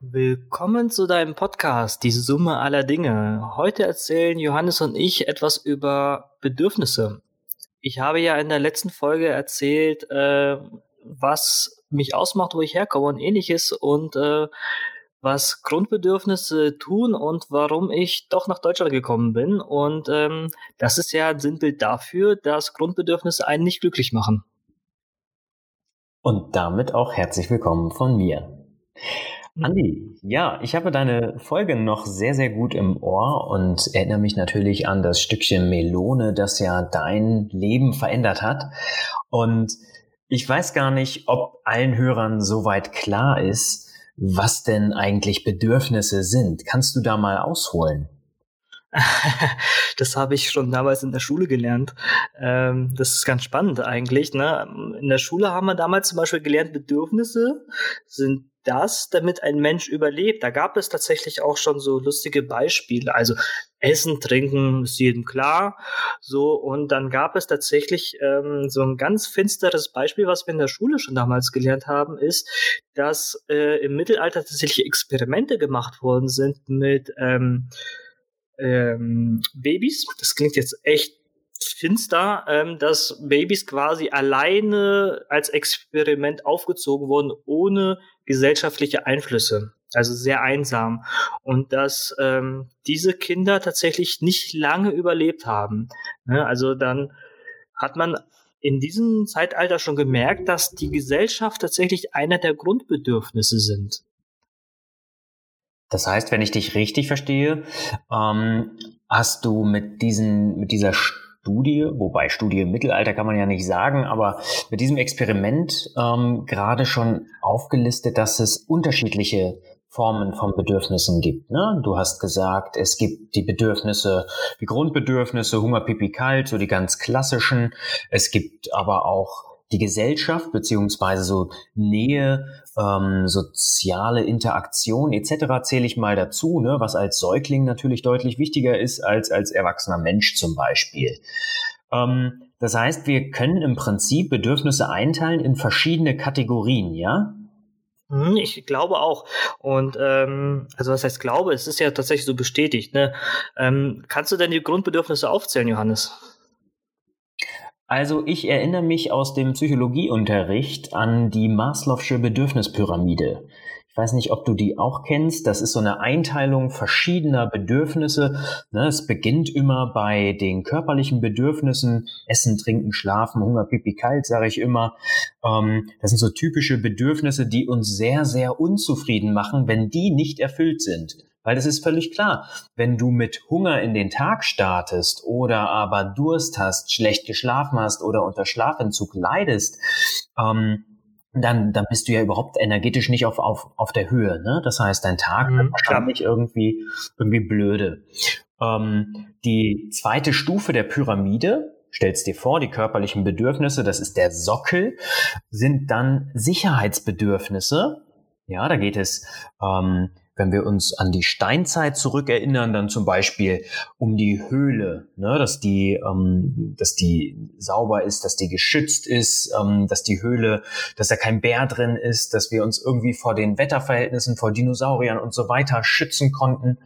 Willkommen zu deinem Podcast, die Summe aller Dinge. Heute erzählen Johannes und ich etwas über Bedürfnisse. Ich habe ja in der letzten Folge erzählt, äh, was mich ausmacht, wo ich herkomme und ähnliches und äh, was Grundbedürfnisse tun und warum ich doch nach Deutschland gekommen bin. Und ähm, das ist ja ein Sinnbild dafür, dass Grundbedürfnisse einen nicht glücklich machen. Und damit auch herzlich willkommen von mir. Andi, ja, ich habe deine Folge noch sehr, sehr gut im Ohr und erinnere mich natürlich an das Stückchen Melone, das ja dein Leben verändert hat. Und ich weiß gar nicht, ob allen Hörern soweit klar ist, was denn eigentlich Bedürfnisse sind. Kannst du da mal ausholen? das habe ich schon damals in der Schule gelernt. Ähm, das ist ganz spannend eigentlich. Ne? In der Schule haben wir damals zum Beispiel gelernt, Bedürfnisse sind das, damit ein Mensch überlebt. Da gab es tatsächlich auch schon so lustige Beispiele. Also Essen, Trinken ist jedem klar. So, und dann gab es tatsächlich ähm, so ein ganz finsteres Beispiel, was wir in der Schule schon damals gelernt haben, ist, dass äh, im Mittelalter tatsächlich Experimente gemacht worden sind mit ähm, ähm, Babys. Das klingt jetzt echt finster, ähm, dass Babys quasi alleine als Experiment aufgezogen wurden, ohne gesellschaftliche Einflüsse. Also sehr einsam. Und dass ähm, diese Kinder tatsächlich nicht lange überlebt haben. Ne? Also dann hat man in diesem Zeitalter schon gemerkt, dass die Gesellschaft tatsächlich einer der Grundbedürfnisse sind. Das heißt, wenn ich dich richtig verstehe, ähm, hast du mit diesen, mit dieser Studie, wobei Studie im Mittelalter kann man ja nicht sagen, aber mit diesem Experiment ähm, gerade schon aufgelistet, dass es unterschiedliche Formen von Bedürfnissen gibt. Ne? Du hast gesagt, es gibt die Bedürfnisse, die Grundbedürfnisse, Hunger, Pipi, Kalt, so die ganz klassischen. Es gibt aber auch die Gesellschaft beziehungsweise so Nähe, ähm, soziale Interaktion etc. zähle ich mal dazu, ne, was als Säugling natürlich deutlich wichtiger ist als als erwachsener Mensch zum Beispiel. Ähm, das heißt, wir können im Prinzip Bedürfnisse einteilen in verschiedene Kategorien, ja? Hm, ich glaube auch. Und ähm, also was heißt glaube? Es ist ja tatsächlich so bestätigt. Ne? Ähm, kannst du denn die Grundbedürfnisse aufzählen, Johannes? Also ich erinnere mich aus dem Psychologieunterricht an die Maslow'sche Bedürfnispyramide. Ich weiß nicht, ob du die auch kennst. Das ist so eine Einteilung verschiedener Bedürfnisse. Ne, es beginnt immer bei den körperlichen Bedürfnissen. Essen, Trinken, Schlafen, Hunger, Pipi, Kalt, sage ich immer. Ähm, das sind so typische Bedürfnisse, die uns sehr, sehr unzufrieden machen, wenn die nicht erfüllt sind. Weil das ist völlig klar. Wenn du mit Hunger in den Tag startest oder aber Durst hast, schlecht geschlafen hast oder unter Schlafentzug leidest, ähm, dann, dann bist du ja überhaupt energetisch nicht auf, auf, auf der Höhe. Ne? Das heißt, dein Tag mhm, wird wahrscheinlich irgendwie, irgendwie blöde. Ähm, die zweite Stufe der Pyramide, stellst dir vor, die körperlichen Bedürfnisse, das ist der Sockel, sind dann Sicherheitsbedürfnisse. Ja, da geht es ähm, wenn wir uns an die Steinzeit zurückerinnern, dann zum Beispiel um die Höhle, ne, dass die, ähm, dass die sauber ist, dass die geschützt ist, ähm, dass die Höhle, dass da kein Bär drin ist, dass wir uns irgendwie vor den Wetterverhältnissen, vor Dinosauriern und so weiter schützen konnten.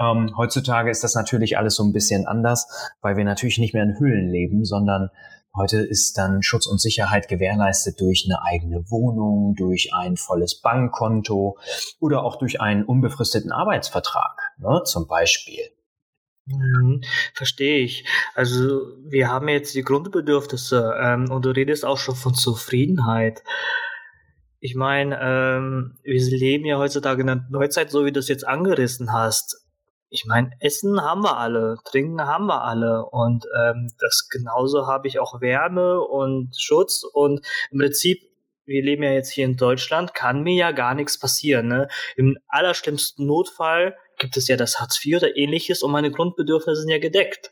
Ähm, heutzutage ist das natürlich alles so ein bisschen anders, weil wir natürlich nicht mehr in Höhlen leben, sondern Heute ist dann Schutz und Sicherheit gewährleistet durch eine eigene Wohnung, durch ein volles Bankkonto oder auch durch einen unbefristeten Arbeitsvertrag, ne, zum Beispiel. Mhm, verstehe ich. Also wir haben jetzt die Grundbedürfnisse ähm, und du redest auch schon von Zufriedenheit. Ich meine, ähm, wir leben ja heutzutage in der Neuzeit, so wie du es jetzt angerissen hast ich meine, Essen haben wir alle, Trinken haben wir alle und ähm, das genauso habe ich auch Wärme und Schutz und im Prinzip, wir leben ja jetzt hier in Deutschland, kann mir ja gar nichts passieren. Ne? Im allerschlimmsten Notfall gibt es ja das Hartz IV oder ähnliches und meine Grundbedürfnisse sind ja gedeckt.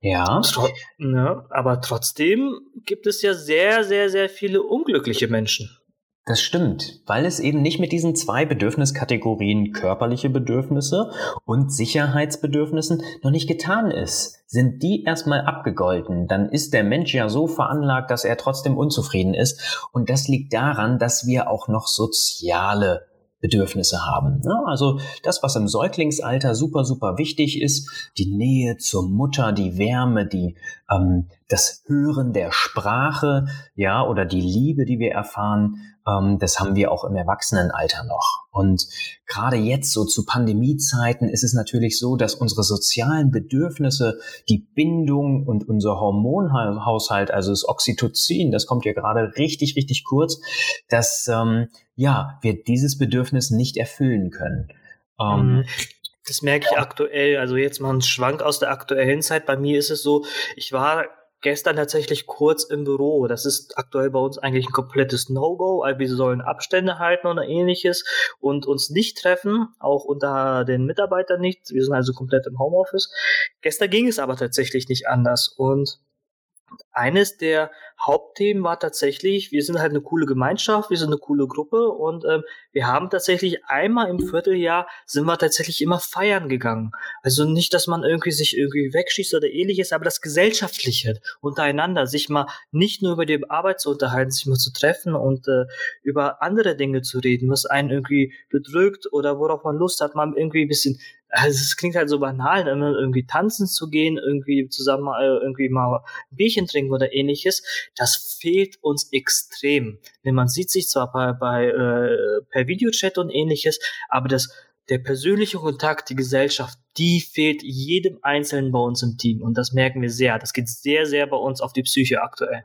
Ja. Tro ne? Aber trotzdem gibt es ja sehr, sehr, sehr viele unglückliche Menschen. Das stimmt, weil es eben nicht mit diesen zwei Bedürfniskategorien körperliche Bedürfnisse und Sicherheitsbedürfnissen noch nicht getan ist. Sind die erstmal abgegolten, dann ist der Mensch ja so veranlagt, dass er trotzdem unzufrieden ist. Und das liegt daran, dass wir auch noch soziale Bedürfnisse haben. Also das, was im Säuglingsalter super, super wichtig ist, die Nähe zur Mutter, die Wärme, die, ähm, das Hören der Sprache, ja, oder die Liebe, die wir erfahren, das haben wir auch im Erwachsenenalter noch. Und gerade jetzt, so zu Pandemiezeiten, ist es natürlich so, dass unsere sozialen Bedürfnisse, die Bindung und unser Hormonhaushalt, also das Oxytocin, das kommt ja gerade richtig, richtig kurz, dass ähm, ja wir dieses Bedürfnis nicht erfüllen können. Ähm, mhm. das merke ich aktuell. Also jetzt mal ein Schwank aus der aktuellen Zeit. Bei mir ist es so, ich war gestern tatsächlich kurz im Büro. Das ist aktuell bei uns eigentlich ein komplettes No-Go. Also wir sollen Abstände halten oder ähnliches und uns nicht treffen, auch unter den Mitarbeitern nicht. Wir sind also komplett im Homeoffice. Gestern ging es aber tatsächlich nicht anders und eines der Hauptthemen war tatsächlich, wir sind halt eine coole Gemeinschaft, wir sind eine coole Gruppe und ähm, wir haben tatsächlich einmal im Vierteljahr sind wir tatsächlich immer feiern gegangen. Also nicht, dass man irgendwie sich irgendwie wegschießt oder ähnliches, aber das Gesellschaftliche untereinander, sich mal nicht nur über die Arbeit zu unterhalten, sich mal zu treffen und äh, über andere Dinge zu reden, was einen irgendwie bedrückt oder worauf man Lust hat, mal irgendwie ein bisschen also es klingt halt so banal, immer irgendwie tanzen zu gehen, irgendwie zusammen mal irgendwie mal ein Bierchen trinken oder ähnliches. Das fehlt uns extrem. Denn man sieht sich zwar bei, bei äh, per Videochat und ähnliches, aber das der persönliche Kontakt, die Gesellschaft, die fehlt jedem Einzelnen bei uns im Team. Und das merken wir sehr. Das geht sehr, sehr bei uns auf die Psyche aktuell.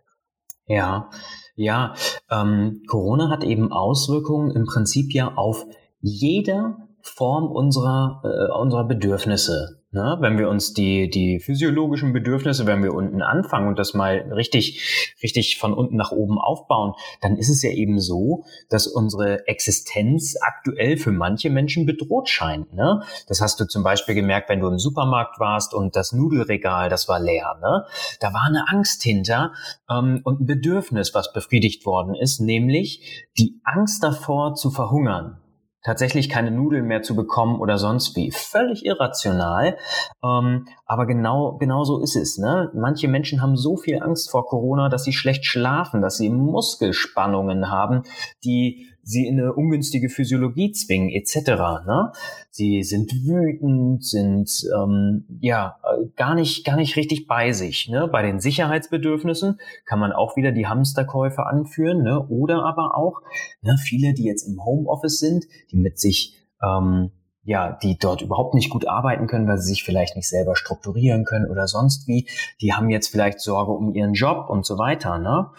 Ja, ja. Ähm, Corona hat eben Auswirkungen im Prinzip ja auf jeder Form unserer, äh, unserer Bedürfnisse. Ne? Wenn wir uns die, die physiologischen Bedürfnisse, wenn wir unten anfangen und das mal richtig, richtig von unten nach oben aufbauen, dann ist es ja eben so, dass unsere Existenz aktuell für manche Menschen bedroht scheint. Ne? Das hast du zum Beispiel gemerkt, wenn du im Supermarkt warst und das Nudelregal, das war leer. Ne? Da war eine Angst hinter ähm, und ein Bedürfnis, was befriedigt worden ist, nämlich die Angst davor zu verhungern tatsächlich keine Nudeln mehr zu bekommen oder sonst wie. Völlig irrational. Ähm, aber genau, genau so ist es. Ne? Manche Menschen haben so viel Angst vor Corona, dass sie schlecht schlafen, dass sie Muskelspannungen haben, die sie in eine ungünstige Physiologie zwingen, etc. Ne? Sie sind wütend, sind ähm, ja gar nicht, gar nicht richtig bei sich. Ne? Bei den Sicherheitsbedürfnissen kann man auch wieder die Hamsterkäufe anführen, ne? oder aber auch ne, viele, die jetzt im Homeoffice sind, die mit sich ähm, ja, die dort überhaupt nicht gut arbeiten können, weil sie sich vielleicht nicht selber strukturieren können oder sonst wie. Die haben jetzt vielleicht Sorge um ihren Job und so weiter. Ne?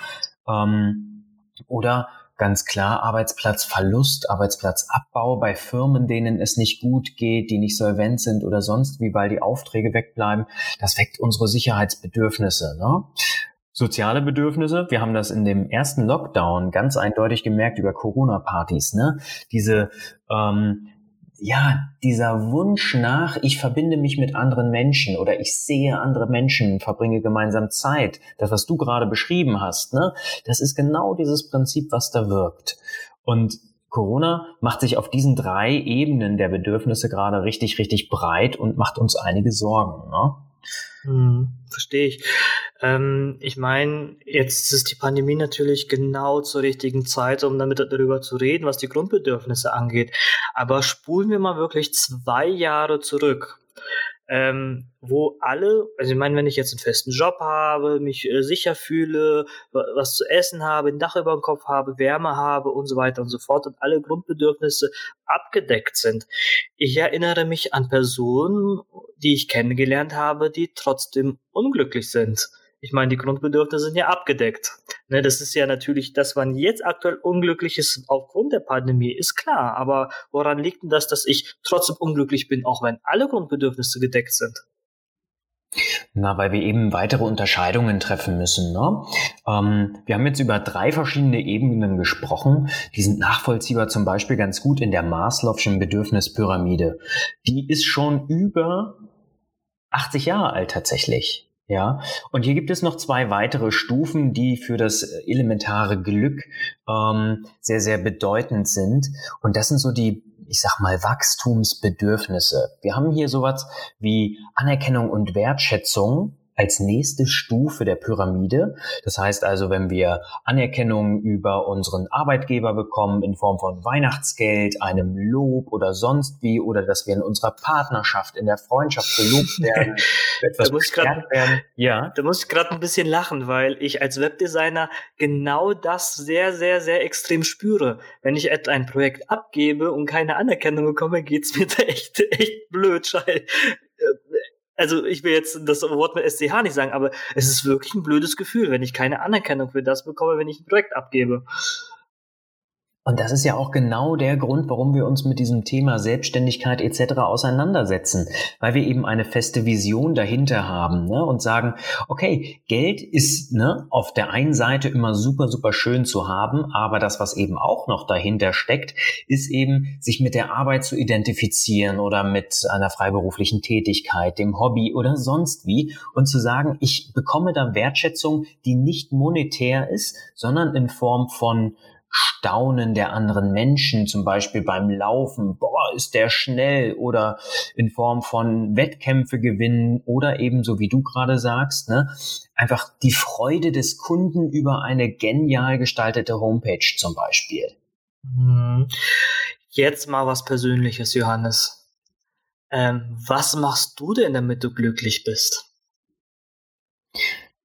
Ähm, oder ganz klar Arbeitsplatzverlust, Arbeitsplatzabbau bei Firmen, denen es nicht gut geht, die nicht solvent sind oder sonst wie, weil die Aufträge wegbleiben. Das weckt unsere Sicherheitsbedürfnisse. Ne? Soziale Bedürfnisse, wir haben das in dem ersten Lockdown ganz eindeutig gemerkt über Corona-Partys. Ne? Diese ähm, ja, dieser Wunsch nach, ich verbinde mich mit anderen Menschen oder ich sehe andere Menschen, verbringe gemeinsam Zeit, das, was du gerade beschrieben hast, ne, das ist genau dieses Prinzip, was da wirkt. Und Corona macht sich auf diesen drei Ebenen der Bedürfnisse gerade richtig, richtig breit und macht uns einige Sorgen. Ne? Hm, verstehe ich. Ähm, ich meine, jetzt ist die Pandemie natürlich genau zur richtigen Zeit, um damit darüber zu reden, was die Grundbedürfnisse angeht. Aber spulen wir mal wirklich zwei Jahre zurück ähm, wo alle, also ich meine, wenn ich jetzt einen festen Job habe, mich äh, sicher fühle, was zu essen habe, ein Dach über dem Kopf habe, Wärme habe und so weiter und so fort und alle Grundbedürfnisse abgedeckt sind. Ich erinnere mich an Personen, die ich kennengelernt habe, die trotzdem unglücklich sind. Ich meine, die Grundbedürfnisse sind ja abgedeckt. Ne, das ist ja natürlich, dass man jetzt aktuell unglücklich ist aufgrund der Pandemie, ist klar. Aber woran liegt denn das, dass ich trotzdem unglücklich bin, auch wenn alle Grundbedürfnisse gedeckt sind? Na, weil wir eben weitere Unterscheidungen treffen müssen. Ne? Ähm, wir haben jetzt über drei verschiedene Ebenen gesprochen. Die sind nachvollziehbar zum Beispiel ganz gut in der Maslow'schen Bedürfnispyramide. Die ist schon über 80 Jahre alt tatsächlich. Ja, und hier gibt es noch zwei weitere Stufen, die für das elementare Glück ähm, sehr, sehr bedeutend sind. Und das sind so die, ich sag mal, Wachstumsbedürfnisse. Wir haben hier sowas wie Anerkennung und Wertschätzung als nächste Stufe der Pyramide. Das heißt also, wenn wir Anerkennung über unseren Arbeitgeber bekommen in Form von Weihnachtsgeld, einem Lob oder sonst wie, oder dass wir in unserer Partnerschaft, in der Freundschaft gelobt werden, etwas da muss grad, werden. Ja. Da muss ich gerade ein bisschen lachen, weil ich als Webdesigner genau das sehr, sehr, sehr extrem spüre. Wenn ich etwa ein Projekt abgebe und keine Anerkennung bekomme, geht's mir da echt, echt blöd. Also ich will jetzt das Wort mit SCH nicht sagen, aber es ist wirklich ein blödes Gefühl, wenn ich keine Anerkennung für das bekomme, wenn ich ein Projekt abgebe. Und das ist ja auch genau der Grund, warum wir uns mit diesem Thema Selbstständigkeit etc. auseinandersetzen, weil wir eben eine feste Vision dahinter haben ne? und sagen, okay, Geld ist ne, auf der einen Seite immer super, super schön zu haben, aber das, was eben auch noch dahinter steckt, ist eben, sich mit der Arbeit zu identifizieren oder mit einer freiberuflichen Tätigkeit, dem Hobby oder sonst wie und zu sagen, ich bekomme da Wertschätzung, die nicht monetär ist, sondern in Form von Staunen der anderen Menschen, zum Beispiel beim Laufen, boah, ist der schnell oder in Form von Wettkämpfe gewinnen oder eben so wie du gerade sagst, ne, einfach die Freude des Kunden über eine genial gestaltete Homepage zum Beispiel. Mhm. Jetzt mal was Persönliches, Johannes. Ähm, was machst du denn, damit du glücklich bist?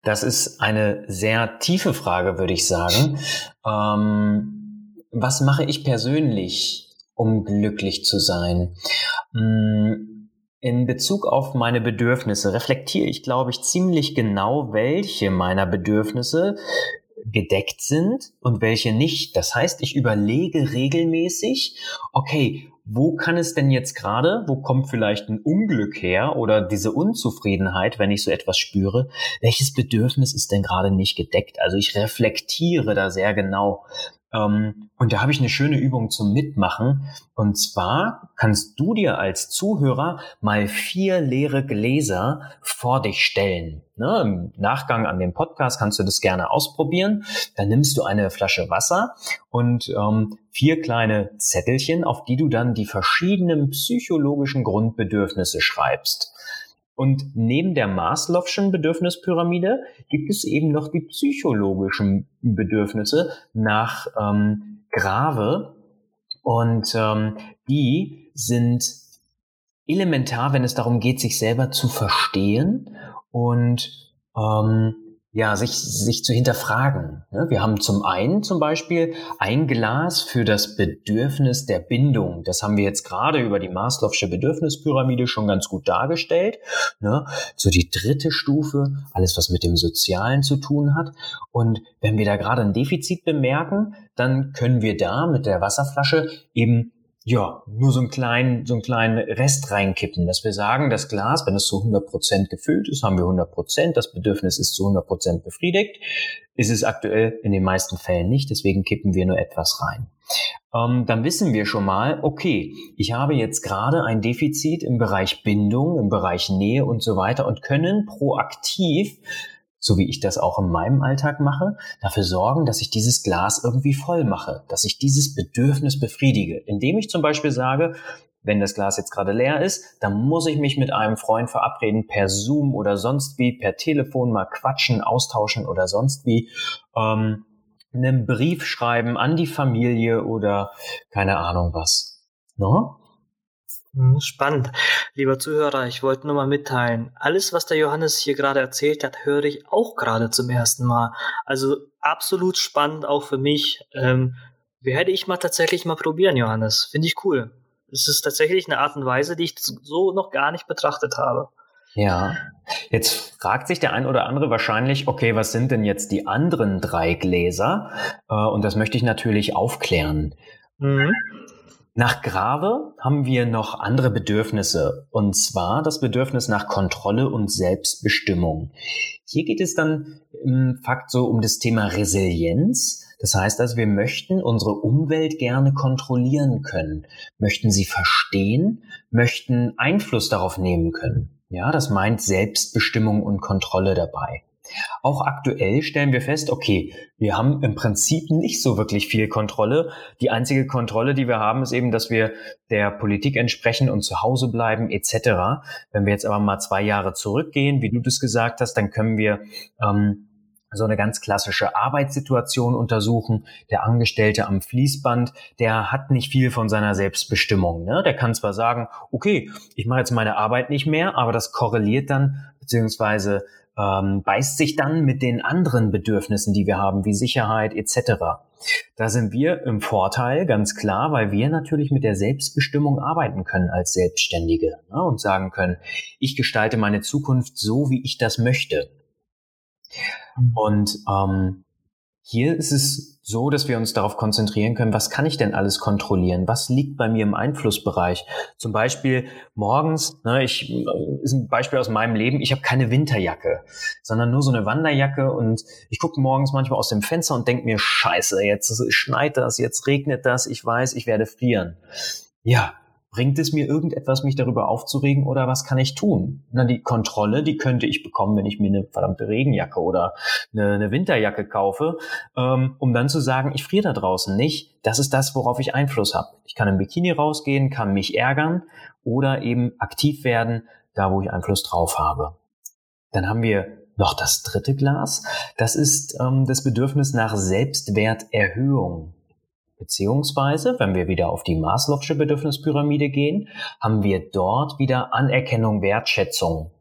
Das ist eine sehr tiefe Frage, würde ich sagen. Ähm, was mache ich persönlich, um glücklich zu sein? Hm, in Bezug auf meine Bedürfnisse reflektiere ich, glaube ich, ziemlich genau, welche meiner Bedürfnisse gedeckt sind und welche nicht. Das heißt, ich überlege regelmäßig, okay, wo kann es denn jetzt gerade, wo kommt vielleicht ein Unglück her oder diese Unzufriedenheit, wenn ich so etwas spüre, welches Bedürfnis ist denn gerade nicht gedeckt? Also ich reflektiere da sehr genau. Ähm, und da habe ich eine schöne Übung zum Mitmachen. Und zwar kannst du dir als Zuhörer mal vier leere Gläser vor dich stellen. Ne, Im Nachgang an den Podcast kannst du das gerne ausprobieren. Dann nimmst du eine Flasche Wasser und ähm, vier kleine Zettelchen, auf die du dann die verschiedenen psychologischen Grundbedürfnisse schreibst. Und neben der Maslow'schen Bedürfnispyramide gibt es eben noch die psychologischen Bedürfnisse nach ähm, Grave. Und ähm, die sind elementar, wenn es darum geht, sich selber zu verstehen und ähm, ja, sich, sich zu hinterfragen. Ne? Wir haben zum einen zum Beispiel ein Glas für das Bedürfnis der Bindung. Das haben wir jetzt gerade über die Maslow'sche Bedürfnispyramide schon ganz gut dargestellt. Ne? So die dritte Stufe, alles was mit dem Sozialen zu tun hat. Und wenn wir da gerade ein Defizit bemerken, dann können wir da mit der Wasserflasche eben ja, nur so einen kleinen, so einen kleinen Rest reinkippen, dass wir sagen, das Glas, wenn es zu 100 Prozent gefüllt ist, haben wir 100 Prozent, das Bedürfnis ist zu 100 Prozent befriedigt, ist es aktuell in den meisten Fällen nicht, deswegen kippen wir nur etwas rein. Ähm, dann wissen wir schon mal, okay, ich habe jetzt gerade ein Defizit im Bereich Bindung, im Bereich Nähe und so weiter und können proaktiv so wie ich das auch in meinem Alltag mache, dafür sorgen, dass ich dieses Glas irgendwie voll mache, dass ich dieses Bedürfnis befriedige, indem ich zum Beispiel sage, wenn das Glas jetzt gerade leer ist, dann muss ich mich mit einem Freund verabreden, per Zoom oder sonst wie, per Telefon mal quatschen, austauschen oder sonst wie, ähm, einen Brief schreiben an die Familie oder keine Ahnung was. No? Hm, spannend. Lieber Zuhörer, ich wollte nur mal mitteilen, alles, was der Johannes hier gerade erzählt hat, höre ich auch gerade zum ersten Mal. Also absolut spannend auch für mich. Ähm, werde ich mal tatsächlich mal probieren, Johannes. Finde ich cool. Es ist tatsächlich eine Art und Weise, die ich so noch gar nicht betrachtet habe. Ja, jetzt fragt sich der ein oder andere wahrscheinlich, okay, was sind denn jetzt die anderen drei Gläser? Äh, und das möchte ich natürlich aufklären. Mhm. Nach Grave haben wir noch andere Bedürfnisse, und zwar das Bedürfnis nach Kontrolle und Selbstbestimmung. Hier geht es dann im Fakt so um das Thema Resilienz. Das heißt also, wir möchten unsere Umwelt gerne kontrollieren können, möchten sie verstehen, möchten Einfluss darauf nehmen können. Ja, das meint Selbstbestimmung und Kontrolle dabei. Auch aktuell stellen wir fest, okay, wir haben im Prinzip nicht so wirklich viel Kontrolle. Die einzige Kontrolle, die wir haben, ist eben, dass wir der Politik entsprechen und zu Hause bleiben etc. Wenn wir jetzt aber mal zwei Jahre zurückgehen, wie du das gesagt hast, dann können wir ähm, so eine ganz klassische Arbeitssituation untersuchen. Der Angestellte am Fließband, der hat nicht viel von seiner Selbstbestimmung. Ne? Der kann zwar sagen, okay, ich mache jetzt meine Arbeit nicht mehr, aber das korreliert dann beziehungsweise ähm, beißt sich dann mit den anderen Bedürfnissen, die wir haben, wie Sicherheit etc. Da sind wir im Vorteil, ganz klar, weil wir natürlich mit der Selbstbestimmung arbeiten können als Selbstständige ne? und sagen können, ich gestalte meine Zukunft so, wie ich das möchte. Mhm. Und ähm, hier ist es so, dass wir uns darauf konzentrieren können, was kann ich denn alles kontrollieren? Was liegt bei mir im Einflussbereich? Zum Beispiel morgens, ne, ich, ist ein Beispiel aus meinem Leben, ich habe keine Winterjacke, sondern nur so eine Wanderjacke und ich gucke morgens manchmal aus dem Fenster und denke mir, scheiße, jetzt schneit das, jetzt regnet das, ich weiß, ich werde frieren. Ja, Bringt es mir irgendetwas, mich darüber aufzuregen oder was kann ich tun? Na, die Kontrolle, die könnte ich bekommen, wenn ich mir eine verdammte Regenjacke oder eine, eine Winterjacke kaufe, ähm, um dann zu sagen, ich friere da draußen nicht. Das ist das, worauf ich Einfluss habe. Ich kann im Bikini rausgehen, kann mich ärgern oder eben aktiv werden, da wo ich Einfluss drauf habe. Dann haben wir noch das dritte Glas. Das ist ähm, das Bedürfnis nach Selbstwerterhöhung. Beziehungsweise, wenn wir wieder auf die Maslow'sche Bedürfnispyramide gehen, haben wir dort wieder Anerkennung, Wertschätzung.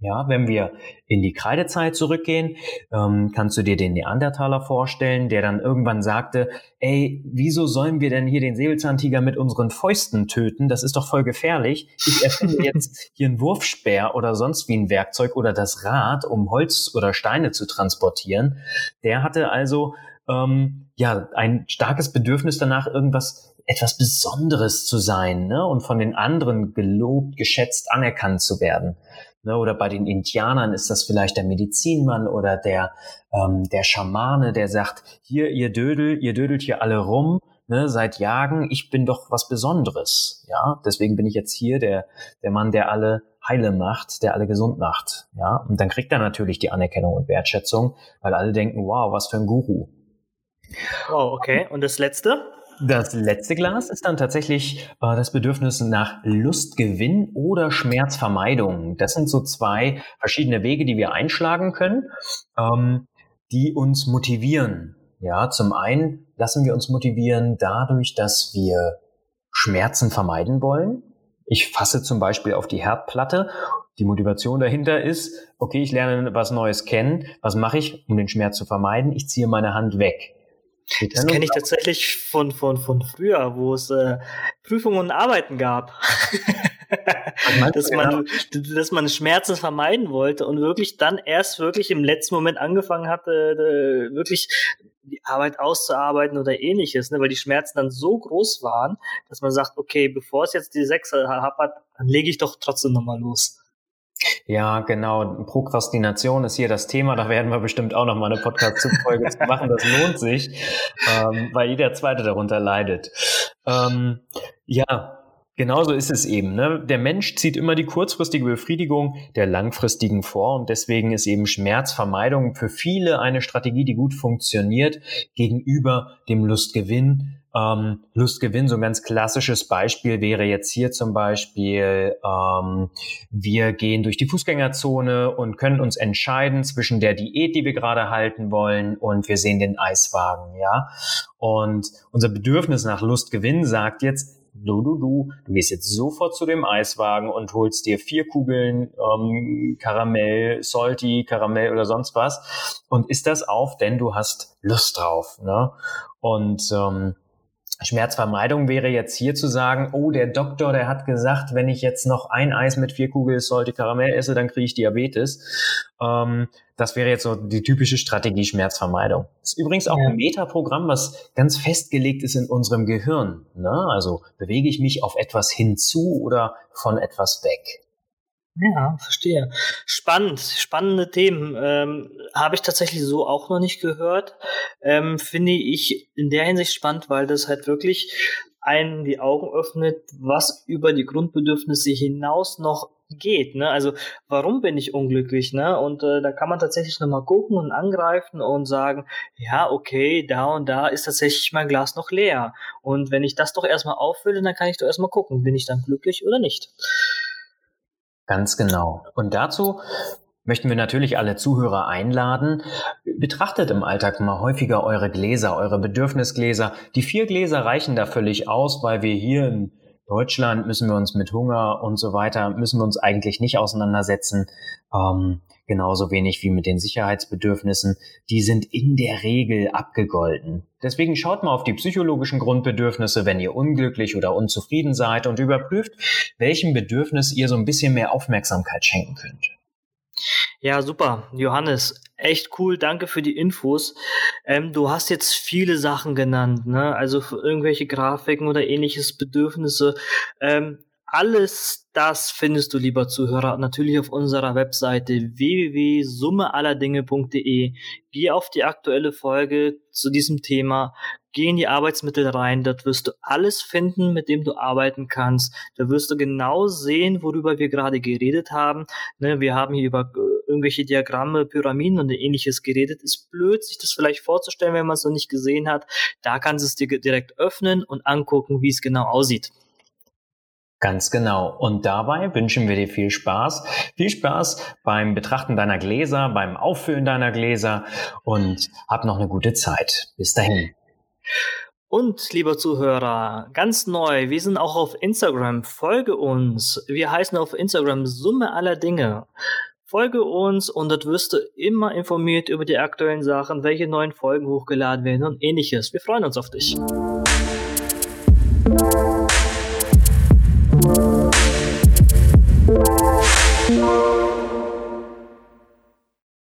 Ja, wenn wir in die Kreidezeit zurückgehen, ähm, kannst du dir den Neandertaler vorstellen, der dann irgendwann sagte, ey, wieso sollen wir denn hier den Säbelzahntiger mit unseren Fäusten töten? Das ist doch voll gefährlich. Ich erfinde jetzt hier einen Wurfspeer oder sonst wie ein Werkzeug oder das Rad, um Holz oder Steine zu transportieren. Der hatte also ähm, ja ein starkes Bedürfnis danach, irgendwas etwas Besonderes zu sein ne? und von den anderen gelobt, geschätzt, anerkannt zu werden. Ne? Oder bei den Indianern ist das vielleicht der Medizinmann oder der, ähm, der Schamane, der sagt, hier, ihr Dödel, ihr dödelt hier alle rum, ne, seit Jagen, ich bin doch was Besonderes. Ja, deswegen bin ich jetzt hier der, der Mann, der alle heile macht, der alle gesund macht. Ja, und dann kriegt er natürlich die Anerkennung und Wertschätzung, weil alle denken, wow, was für ein Guru. Oh, okay. Und das letzte? Das letzte Glas ist dann tatsächlich äh, das Bedürfnis nach Lustgewinn oder Schmerzvermeidung. Das sind so zwei verschiedene Wege, die wir einschlagen können, ähm, die uns motivieren. Ja, zum einen lassen wir uns motivieren dadurch, dass wir Schmerzen vermeiden wollen. Ich fasse zum Beispiel auf die Herdplatte. Die Motivation dahinter ist, okay, ich lerne was Neues kennen. Was mache ich, um den Schmerz zu vermeiden? Ich ziehe meine Hand weg. Das kenne ich tatsächlich von, von, von früher, wo es äh, Prüfungen und Arbeiten gab. dass, man, dass man Schmerzen vermeiden wollte und wirklich dann erst wirklich im letzten Moment angefangen hatte, äh, wirklich die Arbeit auszuarbeiten oder ähnliches, ne? weil die Schmerzen dann so groß waren, dass man sagt, okay, bevor es jetzt die Sechser hapert, dann lege ich doch trotzdem nochmal los. Ja, genau. Prokrastination ist hier das Thema. Da werden wir bestimmt auch noch mal eine Podcast-Folge zu machen. Das lohnt sich, ähm, weil jeder Zweite darunter leidet. Ähm, ja, Genauso ist es eben. Ne? Der Mensch zieht immer die kurzfristige Befriedigung der langfristigen vor und deswegen ist eben Schmerzvermeidung für viele eine Strategie, die gut funktioniert gegenüber dem Lustgewinn ähm, Lustgewinn, so ein ganz klassisches Beispiel wäre jetzt hier zum Beispiel, ähm, wir gehen durch die Fußgängerzone und können uns entscheiden zwischen der Diät, die wir gerade halten wollen, und wir sehen den Eiswagen, ja. Und unser Bedürfnis nach Lustgewinn sagt jetzt, du, du, du, du gehst jetzt sofort zu dem Eiswagen und holst dir vier Kugeln ähm, Karamell, Salty, Karamell oder sonst was und isst das auf, denn du hast Lust drauf. Ne? Und ähm, Schmerzvermeidung wäre jetzt hier zu sagen, oh, der Doktor, der hat gesagt, wenn ich jetzt noch ein Eis mit vier Kugeln Salty Karamell esse, dann kriege ich Diabetes. Ähm, das wäre jetzt so die typische Strategie Schmerzvermeidung. Das ist übrigens auch ja. ein Metaprogramm, was ganz festgelegt ist in unserem Gehirn. Ne? Also bewege ich mich auf etwas hinzu oder von etwas weg. Ja, verstehe. Spannend, spannende Themen. Ähm, Habe ich tatsächlich so auch noch nicht gehört. Ähm, Finde ich in der Hinsicht spannend, weil das halt wirklich einen die Augen öffnet, was über die Grundbedürfnisse hinaus noch geht. Ne? Also warum bin ich unglücklich? Ne? Und äh, da kann man tatsächlich nochmal gucken und angreifen und sagen, ja, okay, da und da ist tatsächlich mein Glas noch leer. Und wenn ich das doch erstmal auffülle, dann kann ich doch erstmal gucken, bin ich dann glücklich oder nicht. Ganz genau. Und dazu möchten wir natürlich alle Zuhörer einladen. Betrachtet im Alltag mal häufiger eure Gläser, eure Bedürfnisgläser. Die vier Gläser reichen da völlig aus, weil wir hier in Deutschland müssen wir uns mit Hunger und so weiter, müssen wir uns eigentlich nicht auseinandersetzen. Ähm, genauso wenig wie mit den Sicherheitsbedürfnissen. Die sind in der Regel abgegolten. Deswegen schaut mal auf die psychologischen Grundbedürfnisse, wenn ihr unglücklich oder unzufrieden seid und überprüft, welchem Bedürfnis ihr so ein bisschen mehr Aufmerksamkeit schenken könnt. Ja, super. Johannes, echt cool. Danke für die Infos. Ähm, du hast jetzt viele Sachen genannt, ne? Also für irgendwelche Grafiken oder ähnliches Bedürfnisse. Ähm, alles das findest du, lieber Zuhörer, natürlich auf unserer Webseite www.summeallerdinge.de. Geh auf die aktuelle Folge zu diesem Thema, geh in die Arbeitsmittel rein, dort wirst du alles finden, mit dem du arbeiten kannst. Da wirst du genau sehen, worüber wir gerade geredet haben. Ne, wir haben hier über äh, irgendwelche Diagramme, Pyramiden und ähnliches geredet. Ist blöd, sich das vielleicht vorzustellen, wenn man es noch nicht gesehen hat. Da kannst du es dir direkt öffnen und angucken, wie es genau aussieht. Ganz genau. Und dabei wünschen wir dir viel Spaß. Viel Spaß beim Betrachten deiner Gläser, beim Auffüllen deiner Gläser und hab noch eine gute Zeit. Bis dahin. Und, lieber Zuhörer, ganz neu, wir sind auch auf Instagram. Folge uns. Wir heißen auf Instagram Summe aller Dinge. Folge uns und dort wirst du immer informiert über die aktuellen Sachen, welche neuen Folgen hochgeladen werden und ähnliches. Wir freuen uns auf dich.